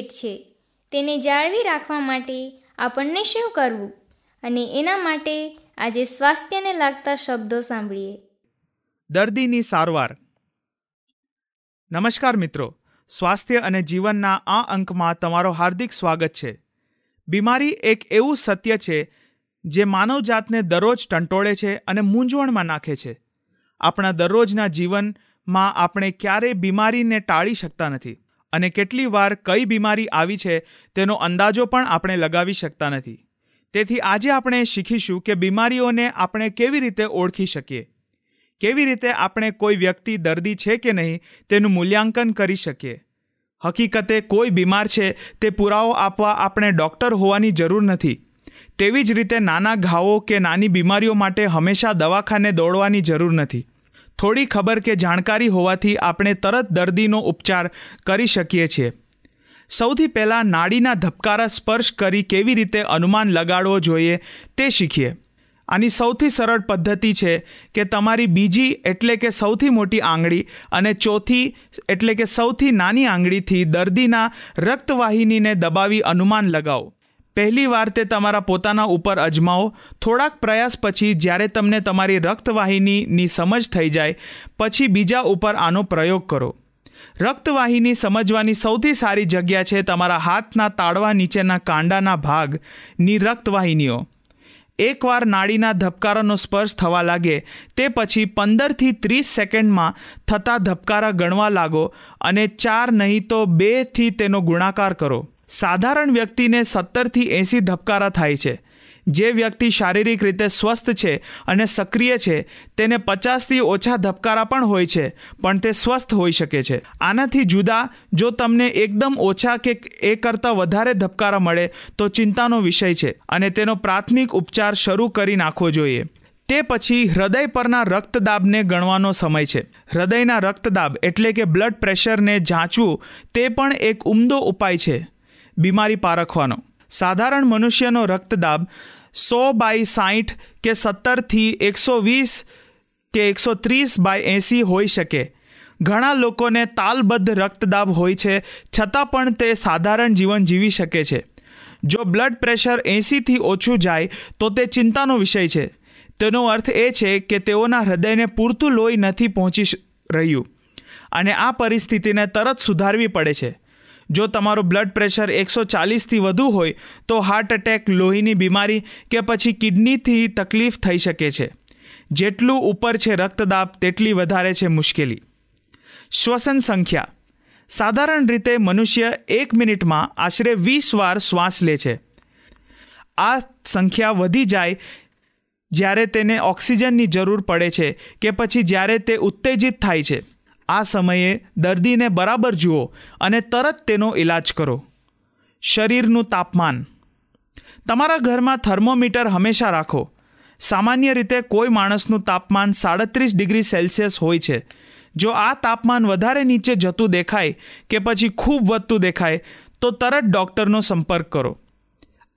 ભેટ છે. તેને જાળવી રાખવા માટે આપણને શું કરવું? અને એના માટે આજે સ્વાસ્થ્યને લાગતા શબ્દો સાંભળીએ. દર્દીની સારવાર. નમસ્કાર મિત્રો. સ્વાસ્થ્ય અને જીવનના આ અંકમાં તમારો હાર્દિક સ્વાગત છે. બીમારી એક એવું સત્ય છે જે માનવજાતને દરરોજ ટંટોળે છે અને મૂંઝવણમાં નાખે છે. આપણા દરરોજના જીવનમાં આપણે ક્યારેય બીમારીને ટાળી શકતા નથી. અને કેટલી વાર કઈ બીમારી આવી છે તેનો અંદાજો પણ આપણે લગાવી શકતા નથી. તેથી આજે આપણે શીખીશું કે બીમારીઓને આપણે કેવી રીતે ઓળખી શકીએ. કેવી રીતે આપણે કોઈ વ્યક્તિ દર્દી છે કે નહીં તેનું મૂલ્યાંકન કરી શકીએ. હકીકતે કોઈ બીમાર છે તે પુરાવો આપવા આપણે ડૉક્ટર હોવાની જરૂર નથી. તેવી જ રીતે નાના ઘાવો કે નાની બીમારીઓ માટે હંમેશા દવાખાને દોડવાની જરૂર નથી. થોડી ખબર કે જાણકારી હોવાથી આપણે તરત દર્દીનો ઉપચાર કરી શકીએ છીએ. સૌથી પહેલાં નાડીના ધબકારા સ્પર્શ કરી કેવી રીતે અનુમાન લગાડવો જોઈએ તે શીખીએ. આની સૌથી સરળ પદ્ધતિ છે કે તમારી બીજી એટલે કે સૌથી મોટી આંગળી અને ચોથી એટલે કે સૌથી નાની આંગળીથી દર્દીના રક્તવાહિનીને દબાવી અનુમાન લગાવો. પહેલી વાર તે તમારા પોતાના ઉપર અજમાવો. થોડાક પ્રયાસ પછી જ્યારે તમને તમારી રક્તવાહિનીની સમજ થઈ જાય, પછી બીજા ઉપર આનો પ્રયોગ કરો. રક્તવાહિની સમજવાની સૌથી સારી જગ્યા છે તમારા હાથના તાળવા નીચેના કાંડાના ભાગની રક્તવાહિનીઓ. એકવાર નાડીના ધબકારાનો સ્પર્શ થવા લાગે, તે પછી પંદરથી ત્રીસ સેકન્ડમાં થતા ધબકારા ગણવા લાગો અને ચાર નહીં તો બેથી તેનો ગુણાકાર કરો. સાધારણ વ્યક્તિને સત્તરથી એંસી ધબકારા થાય છે. જે વ્યક્તિ શારીરિક રીતે સ્વસ્થ છે અને સક્રિય છે, તેને પચાસથી ઓછા ધબકારા પણ હોય છે, પણ તે સ્વસ્થ હોઈ શકે છે. આનાથી જુદા, જો તમને એકદમ ઓછા કે એ કરતાં વધારે ધબકારા મળે, તો ચિંતાનો વિષય છે અને તેનો પ્રાથમિક ઉપચાર શરૂ કરી નાખવો જોઈએ. તે પછી હૃદય પરના રક્તદાબને ગણવાનો સમય છે. હૃદયના રક્તદાબ એટલે કે બ્લડ પ્રેશરને જાંચવું, તે પણ એક ઉમદો ઉપાય છે. બીમારી પારખવાનો. સાધારણ મનુષ્યનો રક્તદાબ સો બાય સાહીઠ કે સત્તરથી એકસો વીસ કે એકસો ત્રીસ બાય એંસી હોઈ શકે. ઘણા લોકોને તાલબદ્ધ રક્તદાબ હોય છે, છતાં પણ તે સાધારણ જીવન જીવી શકે છે. જો બ્લડ પ્રેશર એંસીથી ઓછું જાય, તો તે ચિંતાનો વિષય છે. તેનો અર્થ એ છે કે તેઓના હૃદયને પૂરતું લોહી નથી પહોંચી રહ્યું. અને આ પરિસ્થિતિને તરત સુધારવી પડે છે. જો તમારું બ્લડ પ્રેશર એકસો ચાલીસથી વધુ હોય, તો હાર્ટ એટેક લોહીની બીમારી કે પછી કિડનીથી તકલીફ થઈ શકે છે. જેટલું ઉપર છે રક્તદાબ, તેટલી વધારે છે મુશ્કેલી. શ્વસન સંખ્યા. સાધારણ રીતે મનુષ્ય એક મિનિટમાં આશરે વીસ વાર શ્વાસ લે છે. આ સંખ્યા વધી જાય જ્યારે તેને ઓક્સિજનની જરૂર પડે છે કે પછી જ્યારે તે ઉત્તેજિત થાય છે. આ સમયે દર્દીને બરાબર જુઓ અને તરત તેનો ઈલાજ કરો. શરીરનું તાપમાન. તમારા ઘરમાં થર્મોમીટર હંમેશા રાખો. સામાન્ય રીતે કોઈ માણસનું તાપમાન સાડત્રીસ ડિગ્રી સેલ્સિયસ હોય છે. જો આ તાપમાન વધારે નીચે જતું દેખાય કે પછી ખૂબ વધતું દેખાય, તો તરત ડૉક્ટરનો સંપર્ક કરો.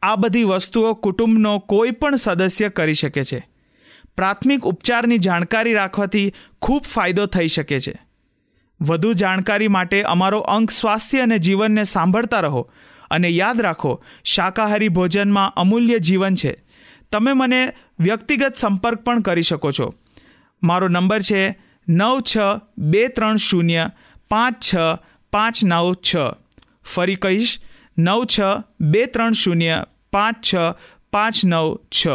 આ બધી વસ્તુઓ કુટુંબનો કોઈ પણ સદસ્ય કરી શકે છે. પ્રાથમિક ઉપચારની જાણકારી રાખવાથી ખૂબ ફાયદો થઈ શકે છે. વધુ જાણકારી માટે અમારો અંક સ્વાસ્થ્ય અને જીવનને સાંભળતા રહો અને યાદ રાખો, શાકાહારી ભોજનમાં અમૂલ્ય જીવન છે. તમે મને વ્યક્તિગત સંપર્ક પણ કરી શકો છો. મારો નંબર છે નવ છ બે ત્રણ શૂન્ય પાંચ છ પાંચ નવ છ. ફરી કહીશ, નવ છ બે ત્રણ શૂન્ય પાંચ છ પાંચ નવ છ.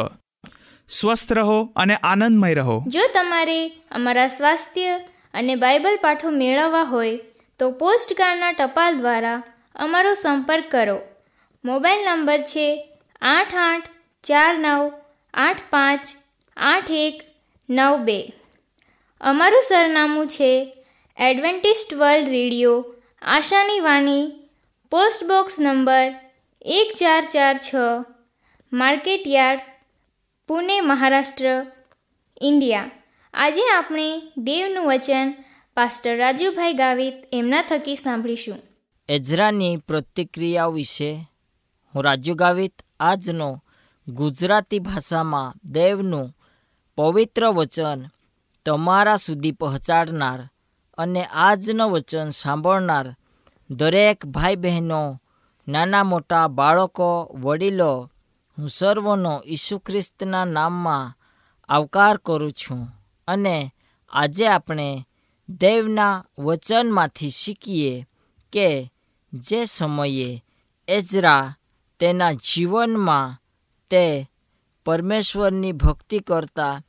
સ્વસ્થ રહો અને આનંદમય રહો. જો તમારે અમારા સ્વાસ્થ્ય અને બાઇબલ પાઠો મેળવવા હોય તો પોસ્ટકાર્ડના ટપાલ દ્વારા અમારો સંપર્ક કરો. મોબાઈલ નંબર છે આઠ આઠ ચાર નવ આઠ પાંચ આઠ એક નવ બે. અમારું સરનામું છે એડવેન્ટિસ્ટ વર્લ્ડ રેડિયો, આશાની વાણી, પોસ્ટ બોક્સ નંબર એક ચાર ચાર છ market yard Pune, Maharashtra, India. આજે આપણે દેવનું વચન પાસ્ટર રાજુભાઈ ગાવિત એમના થકી સાંભળીશું. એઝરાની પ્રતિક્રિયાઓ વિશે હું રાજુ ગાવિત આજનો ગુજરાતી ભાષામાં દેવનું પવિત્ર વચન તમારા સુધી પહોંચાડનાર અને આજનો વચન સાંભળનાર દરેક ભાઈ બહેનો નાના મોટા બાળકો, વડીલો, હું સર્વનો ઈસુ ખ્રિસ્તના નામમાં આવકાર કરું છું. અને આજે આપણે દેવના વચનમાંથી શીખીએ કે જે સમયે એજરા તેના જીવનમાં તે પરમેશ્વરની ભક્તિ કરતા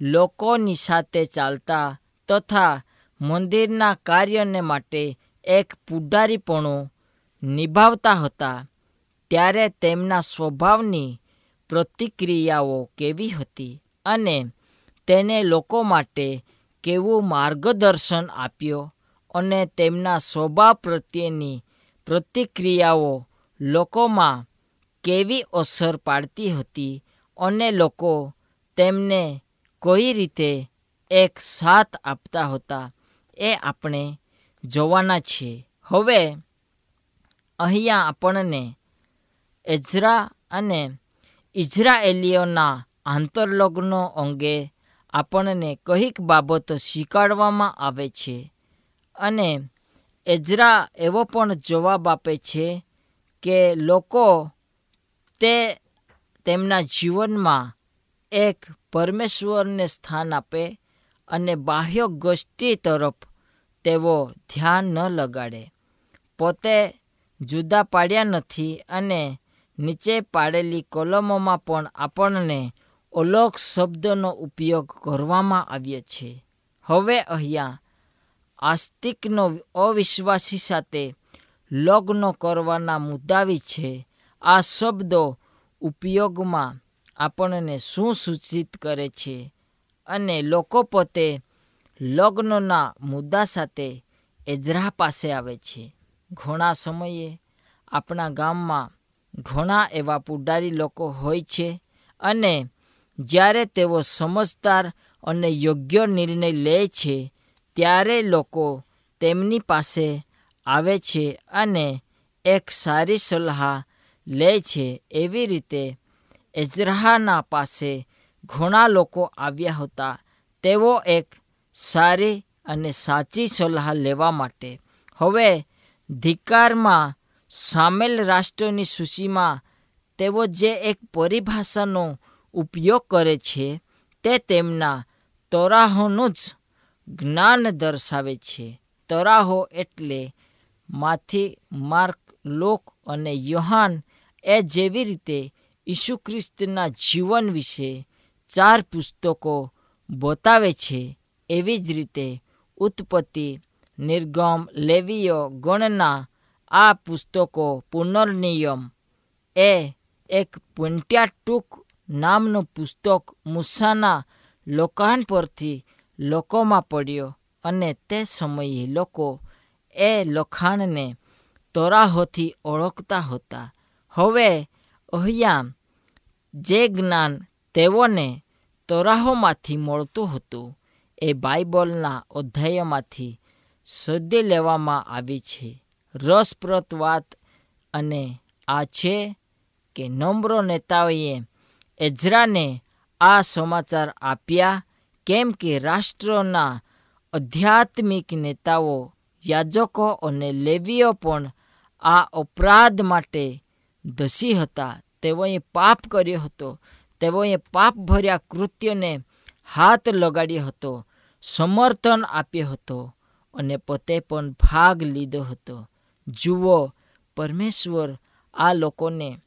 લોકોની સાથે ચાલતા તથા મંદિરના કાર્યને માટે એક પુડારીપણું નિભાવતા હતા, ત્યારે તેમના સ્વભાવની પ્રતિક્રિયાઓ કેવી હતી અને તેને લોકો માટે કેવું માર્ગદર્શન આપ્યો અને તેમના સ્વભાવ પ્રત્યેની પ્રતિક્રિયાઓ લોકોમાં કેવી અસર પાડતી હતી અને લોકો તેમને કઈ રીતે એક સાથ આપતા હતા એ આપણે જોવાના છીએ. હવે અહીંયા આપણને એઝરા અને ઇઝરાયેલીઓના આંતરલગ્નો અંગે આપણને કંઈક બાબતો શીખવાડવામાં આવે છે અને એજરા એવો પણ જવાબ આપે છે કે લોકો તે તેમના જીવનમાં એક પરમેશ્વરને સ્થાન આપે અને બાહ્ય ગોષ્ઠી તરફ તેઓ ધ્યાન ન લગાડે. પોતે જુદા પાડ્યા નથી અને નીચે પાડેલી કોલમોમાં પણ આપણને અલોક શબ્દનો ઉપયોગ કરવામાં આવ્યો છે. હવે અહીંયા આસ્તિકનો અવિશ્વાસી સાથે લગ્ન કરવાના મુદ્દાવી છે. આ શબ્દો ઉપયોગમાં આપણને શું સૂચિત કરે છે અને લોકો પોતે લગ્નના મુદ્દા સાથે એજરા પાસે આવે છે. ઘણા સમયે આપણા ગામમાં ઘણા એવા પુડારી લોકો હોય છે અને જ્યારે તેઓ સમજદાર અને યોગ્ય નિર્ણય લે છે, ત્યારે લોકો તેમની પાસે આવે છે અને એક સારી સલાહ લે છે. એવી રીતે એઝરાના પાસે ઘણા લોકો આવ્યા હતા. તેઓ એક સારી અને સાચી સલાહ લેવા માટે. હવે ધિકારમાં સામેલ રાષ્ટ્રની સૂચિમાં તેઓ જે એક પરિભાષાનો ઉપયોગ કરે છે, તે તેમના તરાહોનું જ જ્ઞાન દર્શાવે છે. તરાહો એટલે માથી માર્ક, લોક અને યોહાન એ જેવી રીતે ઈસુ ખ્રિસ્તના જીવન વિશે ચાર પુસ્તકો બતાવે છે. એવી જ રીતે ઉત્પત્તિ, નિર્ગમ, લેવીય ગણના આ પુસ્તકો પુનર્નિયમ એ એક પુંટ્યા ટૂંક નામનું પુસ્તક મૂસાના લોકાન પરથી લોકોમાં પડ્યો અને તે સમયે લોકો એ લખાણને તરાહોથી ઓળખતા હતા. હવે અહીંયા જે જ્ઞાન તેઓને તરાહોમાંથી મળતું હતું એ બાઇબલના અધ્યાયમાંથી શોધી લેવામાં આવી છે. રસપ્રદ વાત અને આ છે કે નમ્ર નેતાઓએ એઝરાને આ સમાચાર આપ્યા કેમ કે રાષ્ટ્રના આધ્યાત્મિક નેતાઓ યાજકો અને લેવીઓ પણ આ અપરાધ માટે દસી હતા. તેઓએ પાપ કર્યો હતો. તેઓએ પાપ ભર્યા કૃત્યને હાથ લગાડ્યો હતો, સમર્થન આપ્યો હતો અને પોતે પણ ભાગ લીધો હતો. જુઓ, પરમેશ્વર આ લોકોને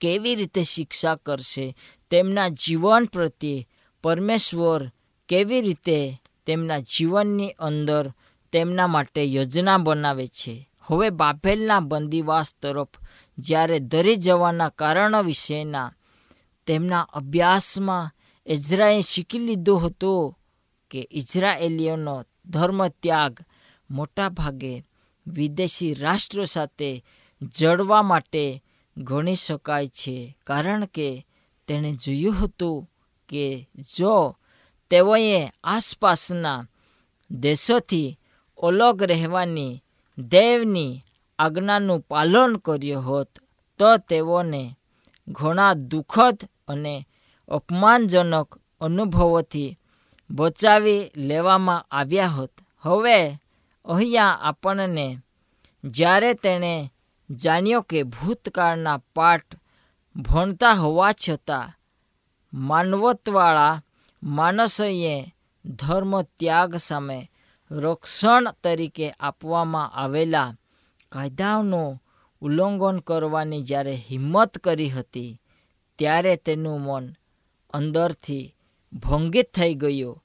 કેવી રીતે શિક્ષા કરશે, તેમના જીવન પ્રત્યે પરમેશ્વર કેવી રીતે તેમના જીવનની અંદર તેમના માટે યોજના બનાવે છે. હવે બાફેલના બંદીવાસ તરફ જ્યારે દરી જવાના કારણો વિશેના તેમના અભ્યાસમાં ઇઝરાએ શીખી લીધું હતું કે ઇઝરાયેલીઓનો ધર્મ ત્યાગ મોટાભાગે વિદેશી રાષ્ટ્રો સાથે જળવા માટે ગણી શકાય છે. કારણ કે તેણે જોયું હતું કે જો તેઓએ આસપાસના દેશોથી અલગ રહેવાની દેવની આજ્ઞાનું પાલન કર્યું હોત, તો તેઓને ઘણા દુઃખદ અને અપમાનજનક અનુભવોથી બચાવી લેવામાં આવ્યા હોત. હવે અહીંયા આપણને જ્યારે તેણે જાણ્યો કે ભૂતકાળના પાઠ ભણતા હોવા છતાં માનવતવાળા માણસોએ ધર્મ ત્યાગ સામે રક્ષણ તરીકે આપવામાં આવેલા કાયદાઓનું ઉલ્લંઘન કરવાની જ્યારે હિંમત કરી હતી, ત્યારે તેનું મન અંદરથી ભંગિત થઈ ગયું.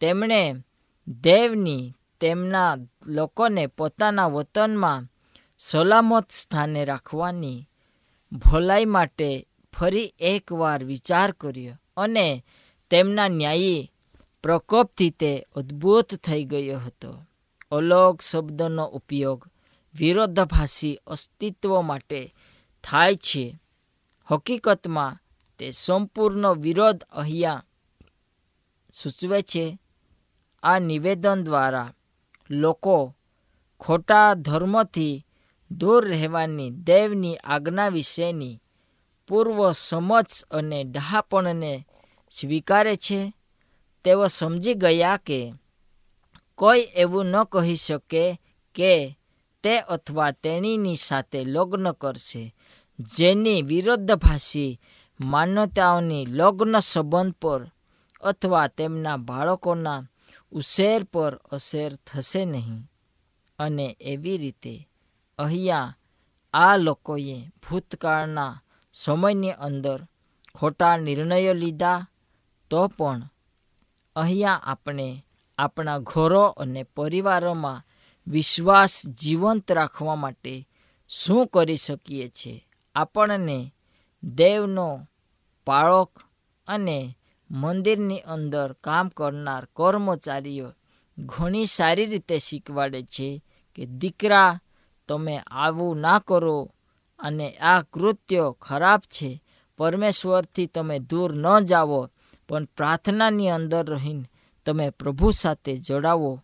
તેમણે દેવની તેમના લોકોને પોતાના વતનમાં સલામત સ્થાને રાખવાની ભલાઈ માટે ફરી એકવાર વિચાર કર્યો અને તેમના ન્યાયી પ્રકોપથી તે અદ્ભુત થઈ ગયો હતો. અલોક શબ્દનો ઉપયોગ વિરોધાભાસી અસ્તિત્વ માટે થાય છે. હકીકતમાં તે સંપૂર્ણ વિરોધ અહીંયા સૂચવે છે. આ નિવેદન દ્વારા લોકો ખોટા ધર્મથી દૂર રહેવાની દેવની આજ્ઞા વિશેની પૂર્વ સમજ અને ડહાપણને સ્વીકારે છે. તેઓ સમજી ગયા કે કોઈ એવું ન કહી શકે કે તે અથવા તેણીની સાથે લગ્ન કરશે, જેની વિરોધભાષી માન્યતાઓની લગ્ન સંબંધ પર અથવા તેમના બાળકોના ઉછેર પર અસર થશે નહીં. અને એવી રીતે અહીંયા આ લોકોએ ભૂતકાળના સમયની અંદર ખોટા નિર્ણયો લીધા તો પણ અહીંયા આપણે આપણા ઘરો અને પરિવારોમાં વિશ્વાસ જીવંત રાખવા માટે શું કરી શકીએ છીએ આપણને દેવનો પાળક અને મંદિરની અંદર કામ કરનાર કર્મચારીઓ ઘણી સારી રીતે શીખવાડે છે કે દીકરા તમે આવું ના કરો અને આ કૃત્ય ખરાબ છે. પરમેશ્વરથી તમે દૂર ન જાઓ, પણ પ્રાર્થનાની અંદર રહીને તમે પ્રભુ સાથે જોડાવો.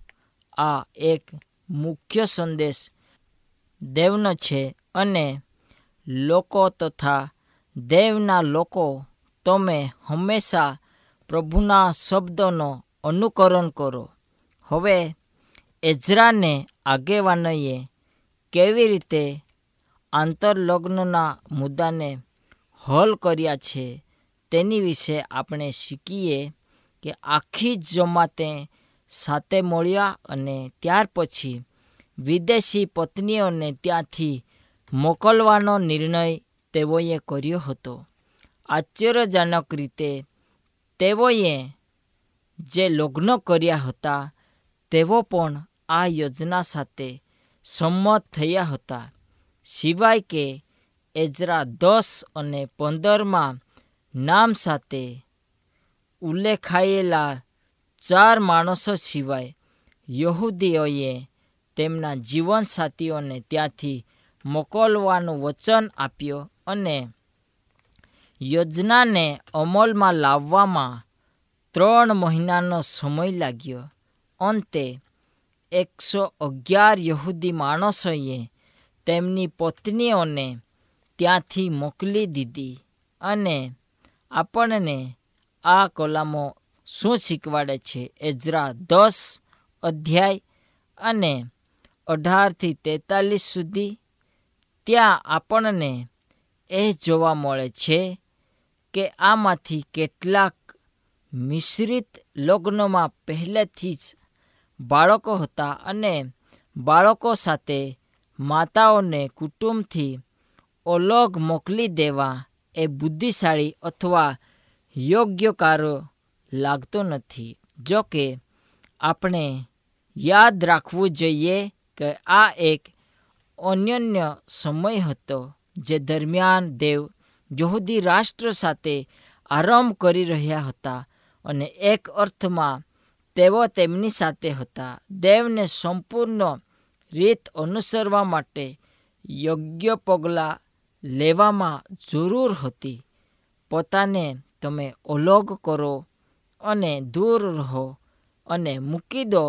આ એક મુખ્ય સંદેશ દેવનો છે અને લોકો તથા દેવના લોકો તમે હંમેશા પ્રભુના શબ્દનો અનુકરણ કરો. હવે એઝરાને આગેવાનોએ કેવી રીતે આંતરલગ્નના મુદ્દાને હલ કર્યા છે તેની વિશે આપણે શીખીએ કે આખી જમાતે સાથે મળ્યા અને ત્યાર પછી વિદેશી પત્નીઓને ત્યાંથી મોકલવાનો નિર્ણય તેઓએ કર્યો હતો. આશ્ચર્યજનક રીતે તેઓએ જે લગ્ન કર્યા હતા, તેઓ પણ આ યોજના સાથે સંમત થયા હતા. સિવાય કે એજરા દસ અને પંદરમાં નામ સાથે ઉલ્લેખાયેલા ચાર માણસો સિવાય યહૂદીઓએ તેમના જીવનસાથીઓને ત્યાંથી મોકલવાનું વચન આપ્યો અને યોજનાને અમલમાં લાવવામાં ત્રણ મહિનાનો સમય લાગ્યો. અંતે એકસો અગિયાર યહૂદી માણસોએ તેમની પત્નીઓને ત્યાંથી મોકલી દીધી અને આપણને આ કલામો શું શીખવાડે છે? એજરા દસ અધ્યાય અને અઢારથી તેતાલીસ સુધી. ત્યાં આપણને એ જોવા મળે છે કે આમાંથી કેટલાક મિશ્રિત લગ્નમાં પહેલેથી જ બાળકો હતા અને બાળકો સાથે માતાઓને કુટુંબથી અલગ મોકલી દેવા એ બુદ્ધિશાળી અથવા યોગ્ય કાર્ય લાગતો નથી. જો કે, આપણે યાદ રાખવું જોઈએ કે આ એક અનન્ય સમય હતો જે દરમિયાન દેવ યહૂદી રાષ્ટ્ર સાથે આરંભ કરી રહ્યા હતા અને એક અર્થમાં તેઓ તેમની સાથે હતા. દેવને સંપૂર્ણ રીત અનુસરવા માટે યોગ્ય પગલાં લેવામાં જરૂર હતી. પોતાને તમે અલગ કરો અને દૂર રહો અને મૂકી દો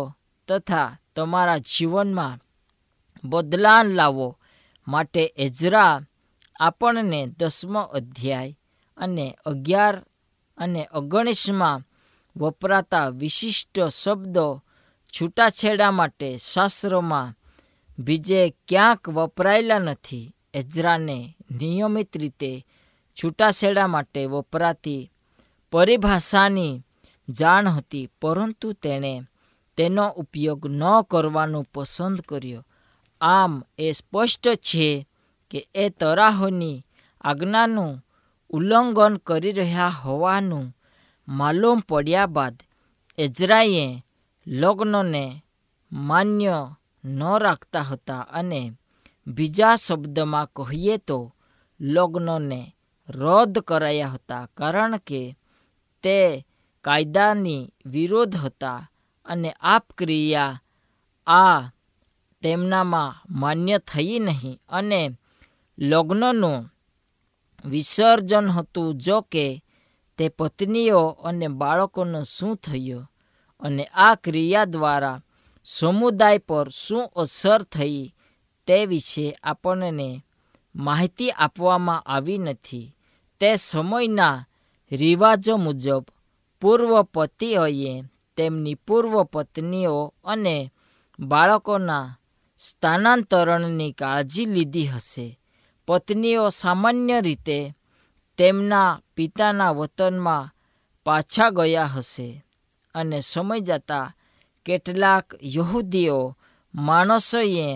તથા તમારા જીવનમાં બદલાન લાવો માટે એજરા આપણને દસમો અધ્યાય અને અગિયાર અને ઓગણીસમાં વપરાતા વિશિષ્ટ શબ્દો છૂટાછેડા માટે શાસ્ત્રોમાં બીજે ક્યાંક વપરાયેલા નથી. એઝરાને નિયમિત રીતે છૂટાછેડા માટે વપરાતી પરિભાષાની જાણ હતી, પરંતુ તેણે તેનો ઉપયોગ ન કરવાનું પસંદ કર્યો. આમ એ સ્પષ્ટ છે કે એ તરાહોની આજ્ઞાનું ઉલ્લંઘન કરી રહ્યા હોવાનું માલુમ પડ્યા બાદ એઝરાએ લગ્નને માન્ય ન રાખતા હતા અને બીજા શબ્દમાં કહીએ તો લગ્નને રદ કરાયા હતા કારણ કે તે કાયદાની વિરોધ હતા અને આપ ક્રિયા આ તેમનામાં માન્ય થઈ નહીં અને લગ્નનું વિસર્જન હતું જો કે તે પત્નીઓ અને બાળકોનો શું થયું અને આ ક્રિયા દ્વારા સમુદાય પર શું અસર થઈ તે વિશે આપણને માહિતી આપવામાં આવી નથી. તે સમયના રિવાજો મુજબ પૂર્વ પતિઓએ તેમની પૂર્વ પત્નીઓ અને બાળકોના સ્થાનાંતરણની કાળજી લીધી હશે. પત્નીઓ સામાન્ય રીતે તેમના પિતાના વતનમાં પાછા ગયા હશે અને સમય જતાં કેટલાક યહૂદીઓ માણસોએ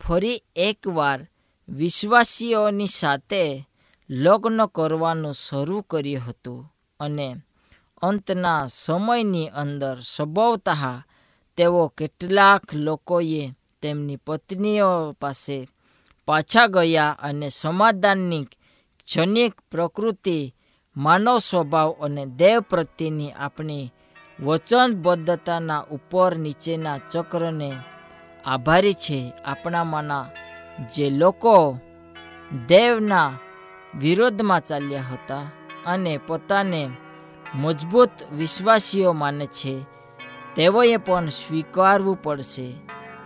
ફરી એકવાર વિશ્વાસીઓની સાથે લગ્ન કરવાનું શરૂ કર્યું હતું અને અંતના સમયની અંદર સંભવતઃ તેઓ કેટલાક લોકોએ તેમની પત્નીઓ પાસે પાછા ગયા અને સમાધાનની ક્ષણિક પ્રકૃતિ, માનવ સ્વભાવ અને દેવ પ્રત્યેની આપણી વચનબદ્ધતાના ઉપર નીચેના ચક્રને આભારી છે. આપણામાંના જે લોકો દેવના વિરોધમાં ચાલ્યા હતા અને પોતાને મજબૂત વિશ્વાસીઓ માને છે, તેઓએ પણ સ્વીકારવું પડશે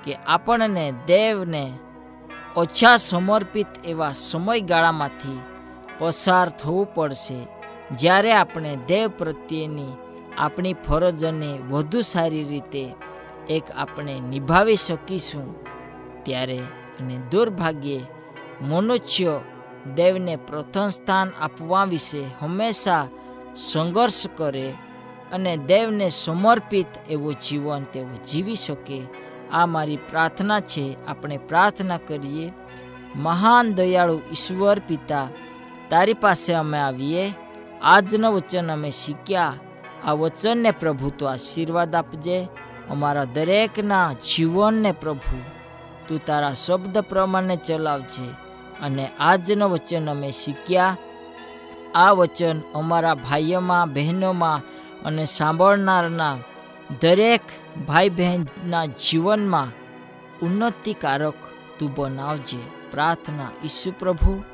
કે આપણને દેવને ઓછા સમર્પિત એવા સમયગાળામાંથી પસાર થવું પડશે. જ્યારે આપણે દેવ પ્રત્યેની આપણી ફરજને વધુ સારી રીતે એક આપણે નિભાવી શકીશું, ત્યારે અને દુર્ભાગ્યે મનુષ્ય દેવને પ્રથમ સ્થાન આપવા વિશે હંમેશા સંઘર્ષ કરે અને દેવને સમર્પિત એવું જીવન તેઓ જીવી શકે. આ મારી પ્રાર્થના છે. આપણે પ્રાર્થના કરીએ. મહાન દયાળુ ઈશ્વર પિતા તારી પાસે અમે આવીએ, આજનું વચન અમે શીખ્યા. આ વચનને પ્રભુ તો આશીર્વાદ આપજે, અમારા દરેકના જીવનને પ્રભુ, તું તારા શબ્દ પ્રમાણે ચલાવજે. અને આજનું વચન અમે શીખ્યા. આ વચન અમારા ભાઈઓમાં, બહેનોમાં અને સાંભળનારના દરેક ભાઈ બહેનના જીવનમાં ઉન્નતિકારક તું બનાવજે. પ્રાર્થના ઈસુ પ્રભુ.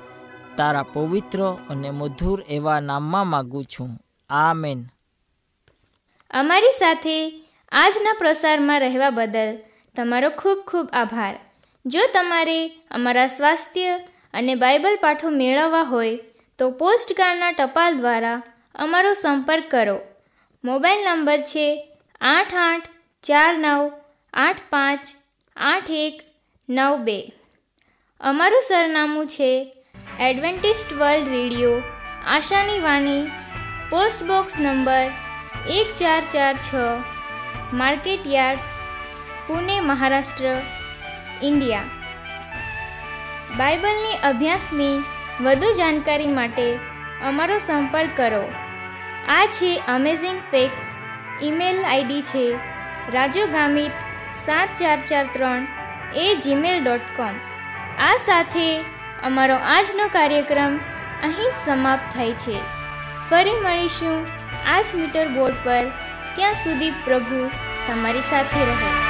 તારા પવિત્ર અને મધુર એવા નામમાં માગું છું. આમેન. અમારી સાથે આજના પ્રસારમાં રહેવા બદલ તમારો ખૂબ ખૂબ આભાર. જો તમારે અમારા સ્વાસ્થ્ય અને બાઇબલ પાઠો મેળવવા હોય, તો પોસ્ટકાર્ડના ટપાલ દ્વારા અમારો સંપર્ક કરો. મોબાઈલ નંબર છે આઠ આઠ ચાર નવ આઠ પાંચ આઠ એક નવ બે. અમારું સરનામું છે એડવેન્ટિસ્ટ વર્લ્ડ રેડિયો, આશાની વાણી, પોસ્ટ બોક્સ નંબર એક ચાર ચાર છ, market yard, Pune, Maharashtra, India. બાઇબલની અભ્યાસની વધુ જાણકારી માટે અમારો સંપર્ક કરો. આ છે અમેઝિંગ ફેક્ટ્સ ઈમેલ આઈડી છે રાજુ ગામિત સાત ચાર ચાર ત્રણ એ જીમેલ ડોટ કોમ આ સાથે અમારો આજનો કાર્યક્રમ અહીં સમાપ્ત થાય છે. ફરી મળીશું આ જ મીટર બોર્ડ પર. ત્યાં સુધી પ્રભુ તમારી સાથે રહે.